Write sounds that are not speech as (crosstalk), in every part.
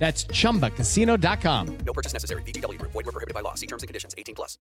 That's ChumbaCasino.com. No purchase necessary. VGW. Void were prohibited by law. See terms and conditions. 18 plus.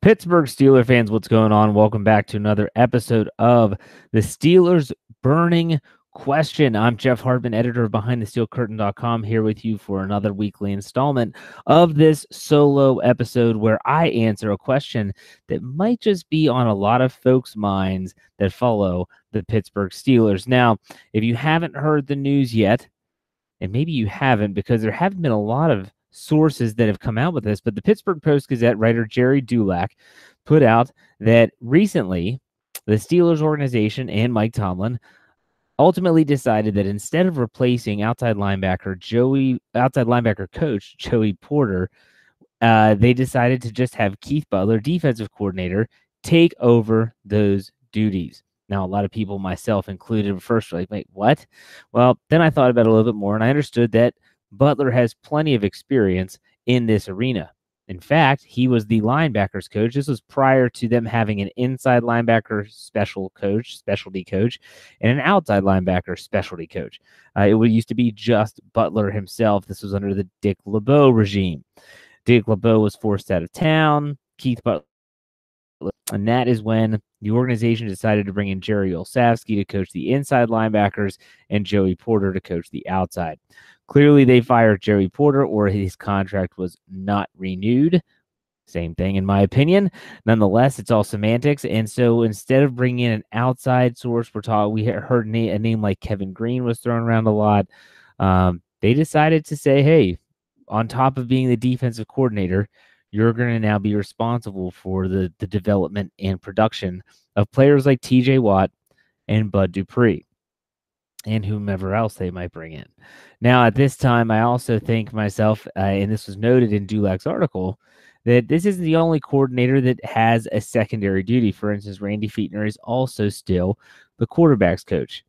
Pittsburgh Steeler fans, what's going on? Welcome back to another episode of the Steelers Burning Question. I'm Jeff Hartman, editor of BehindTheSteelCurtain.com, here with you for another weekly installment of this solo episode where I answer a question that might just be on a lot of folks' minds that follow the Pittsburgh Steelers. Now, if you haven't heard the news yet, and maybe you haven't because there haven't been a lot of sources that have come out with this, but the Pittsburgh Post Gazette writer Gerry Dulac put out that recently the Steelers organization and Mike Tomlin ultimately decided that instead of replacing outside linebacker Joey, outside linebacker coach Joey Porter, uh, they decided to just have Keith Butler, defensive coordinator, take over those duties. Now, a lot of people, myself included, first were like, wait, what? Well, then I thought about it a little bit more and I understood that Butler has plenty of experience in this arena. In fact, he was the linebackers coach. This was prior to them having an inside linebacker special coach, specialty coach, and an outside linebacker specialty coach. Uh, it used to be just Butler himself. This was under the Dick LeBeau regime. Dick LeBeau was forced out of town. Keith Butler and that is when the organization decided to bring in Jerry Olsavsky to coach the inside linebackers and Joey Porter to coach the outside. Clearly, they fired Joey Porter or his contract was not renewed. Same thing, in my opinion. Nonetheless, it's all semantics. And so instead of bringing in an outside source, we're talking, we heard a name like Kevin Greene was thrown around a lot. Um, they decided to say, hey, on top of being the defensive coordinator, you're going to now be responsible for the, the development and production of players like TJ Watt and Bud Dupree and whomever else they might bring in. Now, at this time, I also think myself, uh, and this was noted in Dulac's article, that this isn't the only coordinator that has a secondary duty. For instance, Randy Fichtner is also still the quarterback's coach.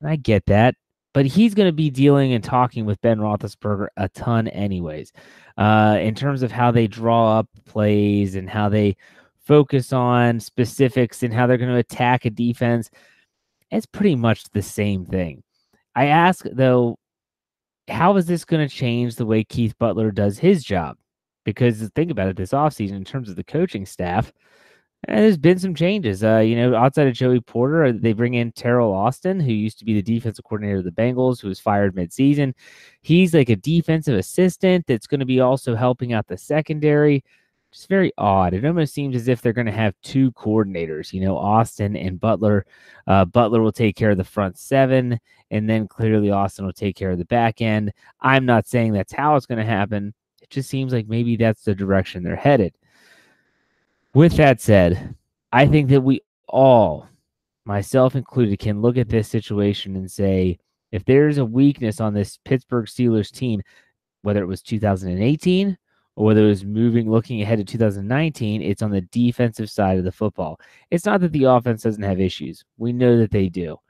And I get that but he's going to be dealing and talking with Ben Roethlisberger a ton, anyways. Uh, in terms of how they draw up plays and how they focus on specifics and how they're going to attack a defense, it's pretty much the same thing. I ask though, how is this going to change the way Keith Butler does his job? Because think about it, this offseason in terms of the coaching staff, and there's been some changes. Uh, you know, outside of Joey Porter, uh, they bring in Teryl Austin, who used to be the defensive coordinator of the Bengals, who was fired midseason. He's like a defensive assistant that's going to be also helping out the secondary. Just very odd. It almost seems as if they're going to have two coordinators, you know, Austin and Butler. Uh, Butler will take care of the front seven, and then clearly Austin will take care of the back end. I'm not saying that's how it's going to happen It just seems like maybe that's the direction they're headed. With that said, I think that we all, myself included, can look at this situation and say if there's a weakness on this Pittsburgh Steelers team, whether it was 2018 or whether it was moving, looking ahead to 2019, it's on the defensive side of the football. It's not that the offense doesn't have issues. We know that they do.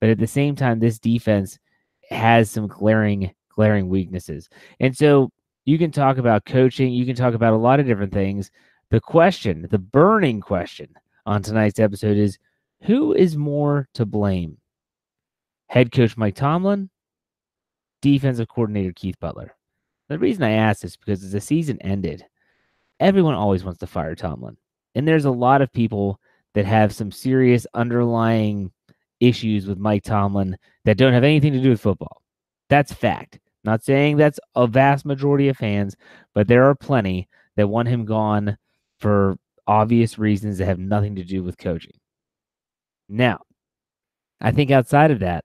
But at the same time, this defense has some glaring, glaring weaknesses. And so you can talk about coaching, you can talk about a lot of different things. The question, the burning question on tonight's episode is who is more to blame? Head coach Mike Tomlin, defensive coordinator Keith Butler. The reason I ask is because as the season ended, everyone always wants to fire Tomlin. And there's a lot of people that have some serious underlying issues with Mike Tomlin that don't have anything to do with football. That's fact. Not saying that's a vast majority of fans, but there are plenty that want him gone for obvious reasons that have nothing to do with coaching. Now, I think outside of that,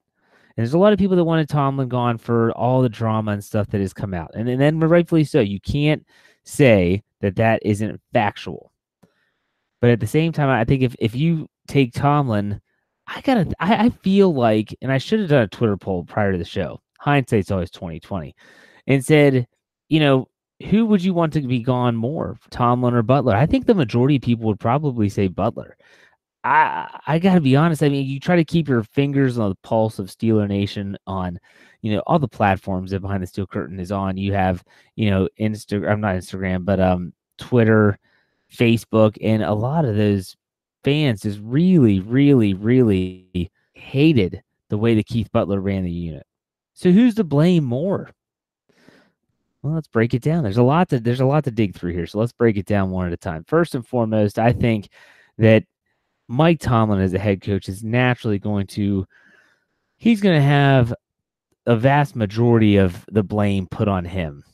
and there's a lot of people that wanted Tomlin gone for all the drama and stuff that has come out. And, and then rightfully so. You can't say that that isn't factual. But at the same time, I think if, if you take Tomlin, I gotta I, I feel like, and I should have done a Twitter poll prior to the show. Hindsight's always 2020. And said, you know, who would you want to be gone more, Tomlin or Butler? I think the majority of people would probably say Butler. I I gotta be honest. I mean, you try to keep your fingers on the pulse of Steeler Nation on, you know, all the platforms that Behind the Steel Curtain is on. You have, you know, Instagram, I'm not Instagram, but um, Twitter, Facebook, and a lot of those fans just really, really, really hated the way that Keith Butler ran the unit. So who's to blame more? Well, let's break it down. There's a lot to there's a lot to dig through here. So let's break it down one at a time. First and foremost, I think that Mike Tomlin as a head coach is naturally going to he's going to have a vast majority of the blame put on him.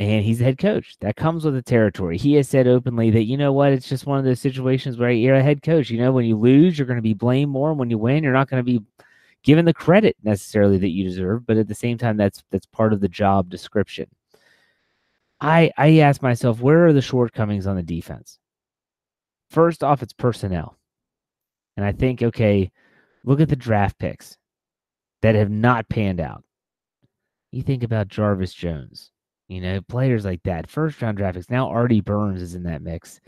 And he's the head coach. That comes with the territory. He has said openly that, you know what, it's just one of those situations where you're a head coach. You know, when you lose, you're going to be blamed more. When you win, you're not going to be given the credit necessarily that you deserve. But at the same time, that's that's part of the job description. I I ask myself, where are the shortcomings on the defense? First off, it's personnel. And I think, okay, look at the draft picks that have not panned out. You think about Jarvis Jones, you know, players like that, first round draft picks. Now Artie Burns is in that mix.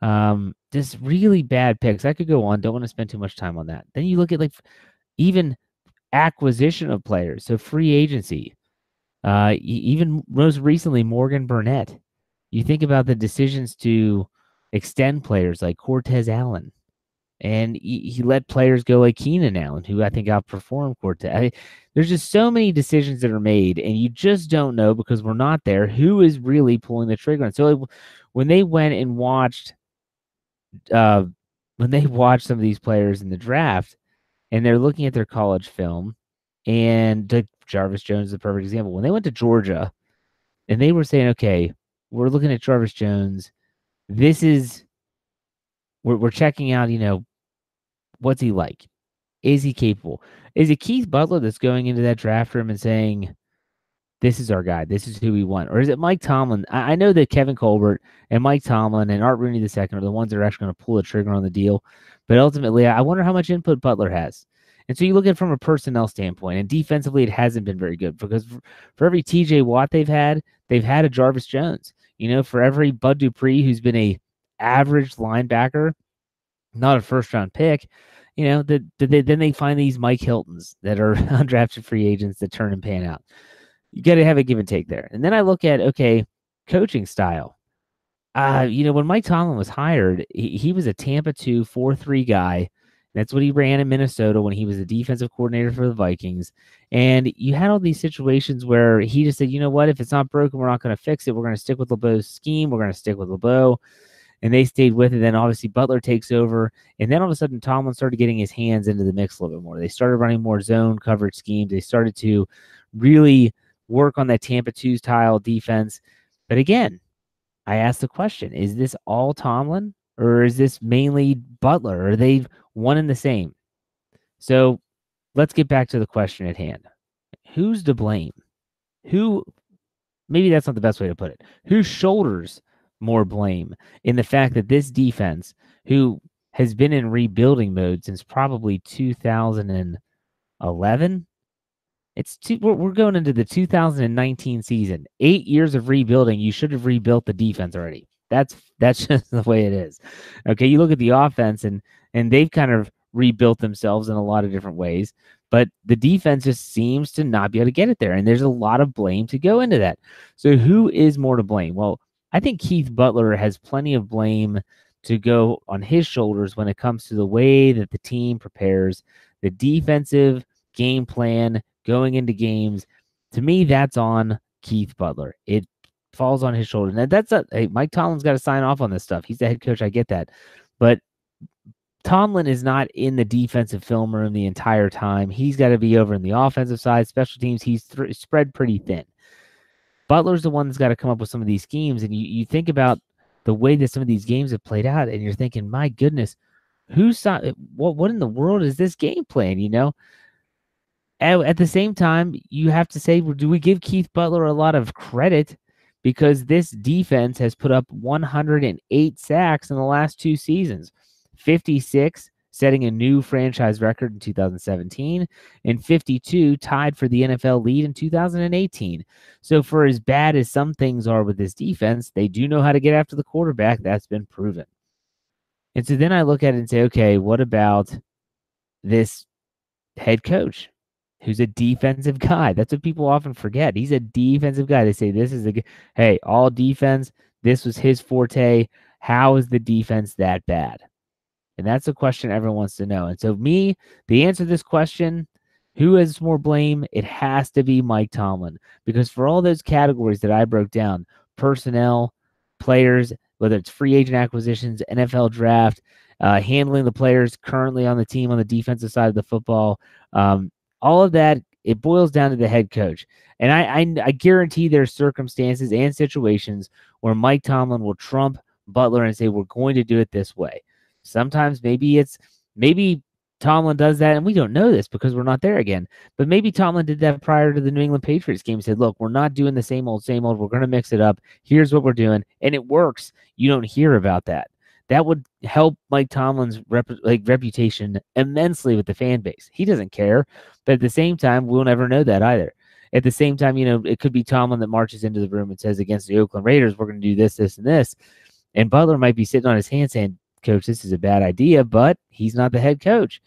Um, just really bad picks. I could go on. Don't want to spend too much time on that. Then you look at like even acquisition of players, so free agency. Uh, even most recently, Morgan Burnett. You think about the decisions to extend players like Cortez Allen, and he, he, let players go like Keenan Allen, who I think outperformed Cortez. I, there's just so many decisions that are made, and you just don't know because we're not there who is really pulling the trigger. And so when they went and watched, uh, when they watched some of these players in the draft, and they're looking at their college film, and Jarvis Jones is a perfect example. When they went to Georgia, and they were saying, okay, we're looking at Jarvis Jones. This is we're, we're checking out, you know, what's he like? Is he capable? Is it Keith Butler that's going into that draft room and saying, this is our guy. This is who we want. Or is it Mike Tomlin? I, I know that Kevin Colbert and Mike Tomlin and Art Rooney II are the ones that are actually going to pull the trigger on the deal. But ultimately, I wonder how much input Butler has. And so you look at it from a personnel standpoint, and defensively, it hasn't been very good because for, for every TJ Watt they've had, they've had a Jarvis Jones. You know, for every Bud Dupree who's been a average linebacker, not a first round pick. You know, that the, the, then they find these Mike Hiltons that are (laughs) undrafted free agents that turn and pan out. You got to have a give and take there. And then I look at okay, coaching style. Uh, you know, when Mike Tomlin was hired, he, he was a Tampa 2 4 3 guy. That's what he ran in Minnesota when he was the defensive coordinator for the Vikings. And you had all these situations where he just said, you know what, if it's not broken, we're not going to fix it. We're going to stick with LeBeau's scheme. We're going to stick with LeBeau and they stayed with it. Then obviously Butler takes over, and then all of a sudden Tomlin started getting his hands into the mix a little bit more. They started running more zone coverage schemes. They started to really work on that Tampa 2 style defense. But again, I asked the question: Is this all Tomlin, or is this mainly Butler? Are they one and the same? So let's get back to the question at hand: Who's to blame? Who maybe that's not the best way to put it. Who shoulders more blame in the fact that this defense, who has been in rebuilding mode since probably 2011, it's two, we're, we're going into the 2019 season. Eight years of rebuilding. You should have rebuilt the defense already. That's that's (laughs) just the way it is. Okay, you look at the offense and and they've kind of rebuilt themselves in a lot of different ways, but the defense just seems to not be able to get it there. And there's a lot of blame to go into that. So who is more to blame? Well, I think Keith Butler has plenty of blame to go on his shoulders when it comes to the way that the team prepares the defensive game plan going into games. To me, that's on Keith Butler. It falls on his shoulders. Now that's a hey, Mike Tomlin's got to sign off on this stuff. He's the head coach. I get that, but Tomlin is not in the defensive film room the entire time. He's got to be over in the offensive side, special teams. He's th- spread pretty thin. Butler's the one that's got to come up with some of these schemes, and you you think about the way that some of these games have played out, and you're thinking, my goodness, who's what what in the world is this game plan? You know. At the same time, you have to say, do we give Keith Butler a lot of credit because this defense has put up 108 sacks in the last two seasons 56 setting a new franchise record in 2017 and 52 tied for the NFL lead in 2018. So for as bad as some things are with this defense, they do know how to get after the quarterback. That's been proven. And so then I look at it and say, okay, what about this head coach? Who's a defensive guy. That's what people often forget. He's a defensive guy. They say this is a hey, all defense. This was his forte. How is the defense that bad? And that's a question everyone wants to know. And so, me, the answer to this question, who has more blame? It has to be Mike Tomlin. Because for all those categories that I broke down personnel, players, whether it's free agent acquisitions, NFL draft, uh, handling the players currently on the team on the defensive side of the football, um, all of that it boils down to the head coach. And I, I, I guarantee there's circumstances and situations where Mike Tomlin will trump Butler and say, we're going to do it this way. Sometimes maybe it's maybe Tomlin does that, and we don't know this because we're not there again. But maybe Tomlin did that prior to the New England Patriots game. He said, "Look, we're not doing the same old, same old. We're going to mix it up. Here's what we're doing," and it works. You don't hear about that that would help Mike Tomlin's rep, like reputation immensely with the fan base. He doesn't care, but at the same time, we'll never know that either. At the same time, you know, it could be Tomlin that marches into the room and says against the Oakland Raiders, "We're going to do this, this, and this," and Butler might be sitting on his hands saying, "Coach, this is a bad idea," but he's not the head coach.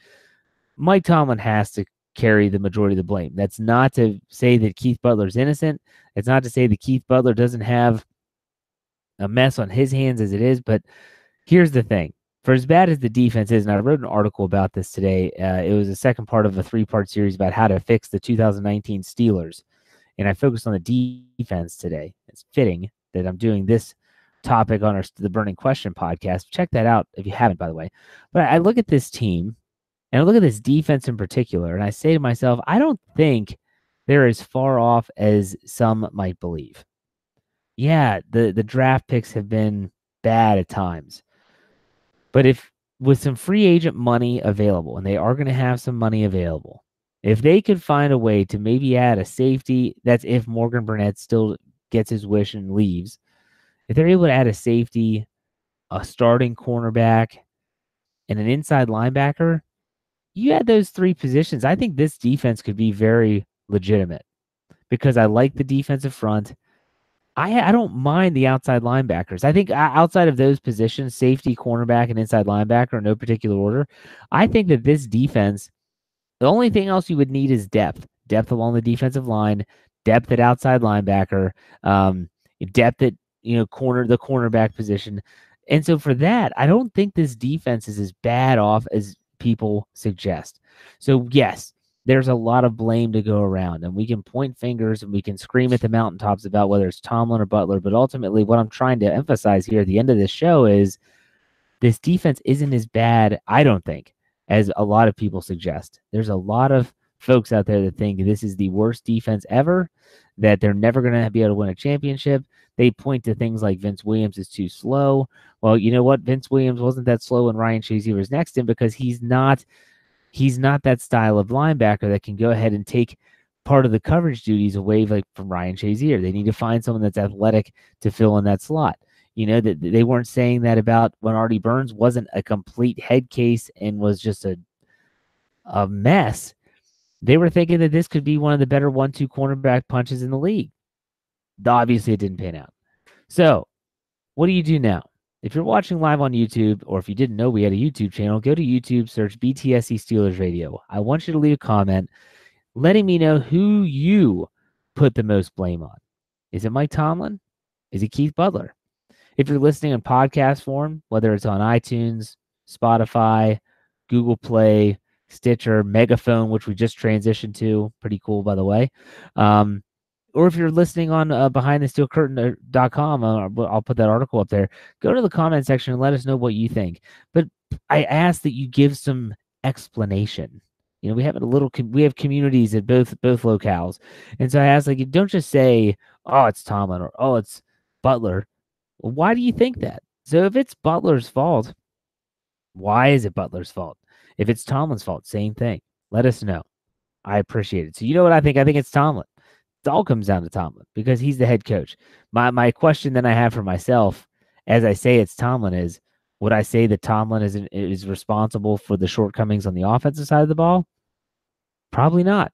Mike Tomlin has to carry the majority of the blame. That's not to say that Keith Butler's innocent. It's not to say that Keith Butler doesn't have a mess on his hands as it is, but Here's the thing. For as bad as the defense is, and I wrote an article about this today, uh, it was the second part of a three part series about how to fix the 2019 Steelers. And I focused on the defense today. It's fitting that I'm doing this topic on our the Burning Question podcast. Check that out if you haven't, by the way. But I look at this team and I look at this defense in particular, and I say to myself, I don't think they're as far off as some might believe. Yeah, the the draft picks have been bad at times. But if with some free agent money available, and they are going to have some money available, if they could find a way to maybe add a safety, that's if Morgan Burnett still gets his wish and leaves. If they're able to add a safety, a starting cornerback, and an inside linebacker, you add those three positions. I think this defense could be very legitimate because I like the defensive front. I I don't mind the outside linebackers. I think outside of those positions, safety, cornerback, and inside linebacker in no particular order, I think that this defense, the only thing else you would need is depth, depth along the defensive line, depth at outside linebacker, um, depth at you know corner the cornerback position. And so for that, I don't think this defense is as bad off as people suggest. So yes, there's a lot of blame to go around, and we can point fingers and we can scream at the mountaintops about whether it's Tomlin or Butler. But ultimately, what I'm trying to emphasize here at the end of this show is this defense isn't as bad, I don't think, as a lot of people suggest. There's a lot of folks out there that think this is the worst defense ever, that they're never going to be able to win a championship. They point to things like Vince Williams is too slow. Well, you know what? Vince Williams wasn't that slow when Ryan Shazier was next to him because he's not he's not that style of linebacker that can go ahead and take part of the coverage duties away like from Ryan Shazier. They need to find someone that's athletic to fill in that slot. You know that they weren't saying that about when Artie Burns wasn't a complete head case and was just a a mess. They were thinking that this could be one of the better one-two cornerback punches in the league. Obviously, it didn't pan out. So, what do you do now? If you're watching live on YouTube, or if you didn't know we had a YouTube channel, go to YouTube, search BTSC Steelers Radio. I want you to leave a comment letting me know who you put the most blame on. Is it Mike Tomlin? Is it Keith Butler? If you're listening in podcast form, whether it's on iTunes, Spotify, Google Play, Stitcher, Megaphone, which we just transitioned to, pretty cool, by the way. Um, or if you're listening on uh, behindthesteelcurtain.com, uh, I'll put that article up there. Go to the comment section and let us know what you think. But I ask that you give some explanation. You know, we have a little, we have communities at both both locales, and so I ask, like, don't just say, "Oh, it's Tomlin" or "Oh, it's Butler." Why do you think that? So if it's Butler's fault, why is it Butler's fault? If it's Tomlin's fault, same thing. Let us know. I appreciate it. So you know what I think? I think it's Tomlin it all comes down to Tomlin because he's the head coach. My my question that I have for myself, as I say it's Tomlin, is would I say that Tomlin is is responsible for the shortcomings on the offensive side of the ball? Probably not.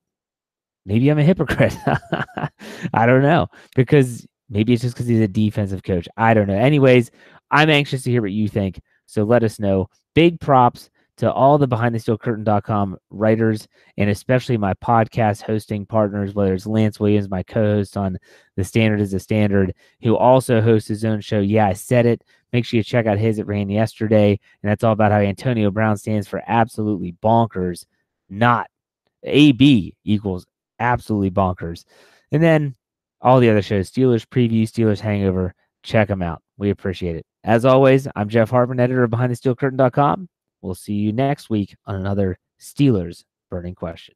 Maybe I'm a hypocrite. (laughs) I don't know because maybe it's just because he's a defensive coach. I don't know. Anyways, I'm anxious to hear what you think. So let us know. Big props to all the behind the steel curtain.com writers and especially my podcast hosting partners, whether it's Lance Williams, my co host on The Standard is a Standard, who also hosts his own show. Yeah, I said it. Make sure you check out his. It ran yesterday. And that's all about how Antonio Brown stands for absolutely bonkers, not AB equals absolutely bonkers. And then all the other shows Steelers Preview, Steelers Hangover. Check them out. We appreciate it. As always, I'm Jeff Hartman, editor of BehindTheSteelCurtain.com. We'll see you next week on another Steelers burning question.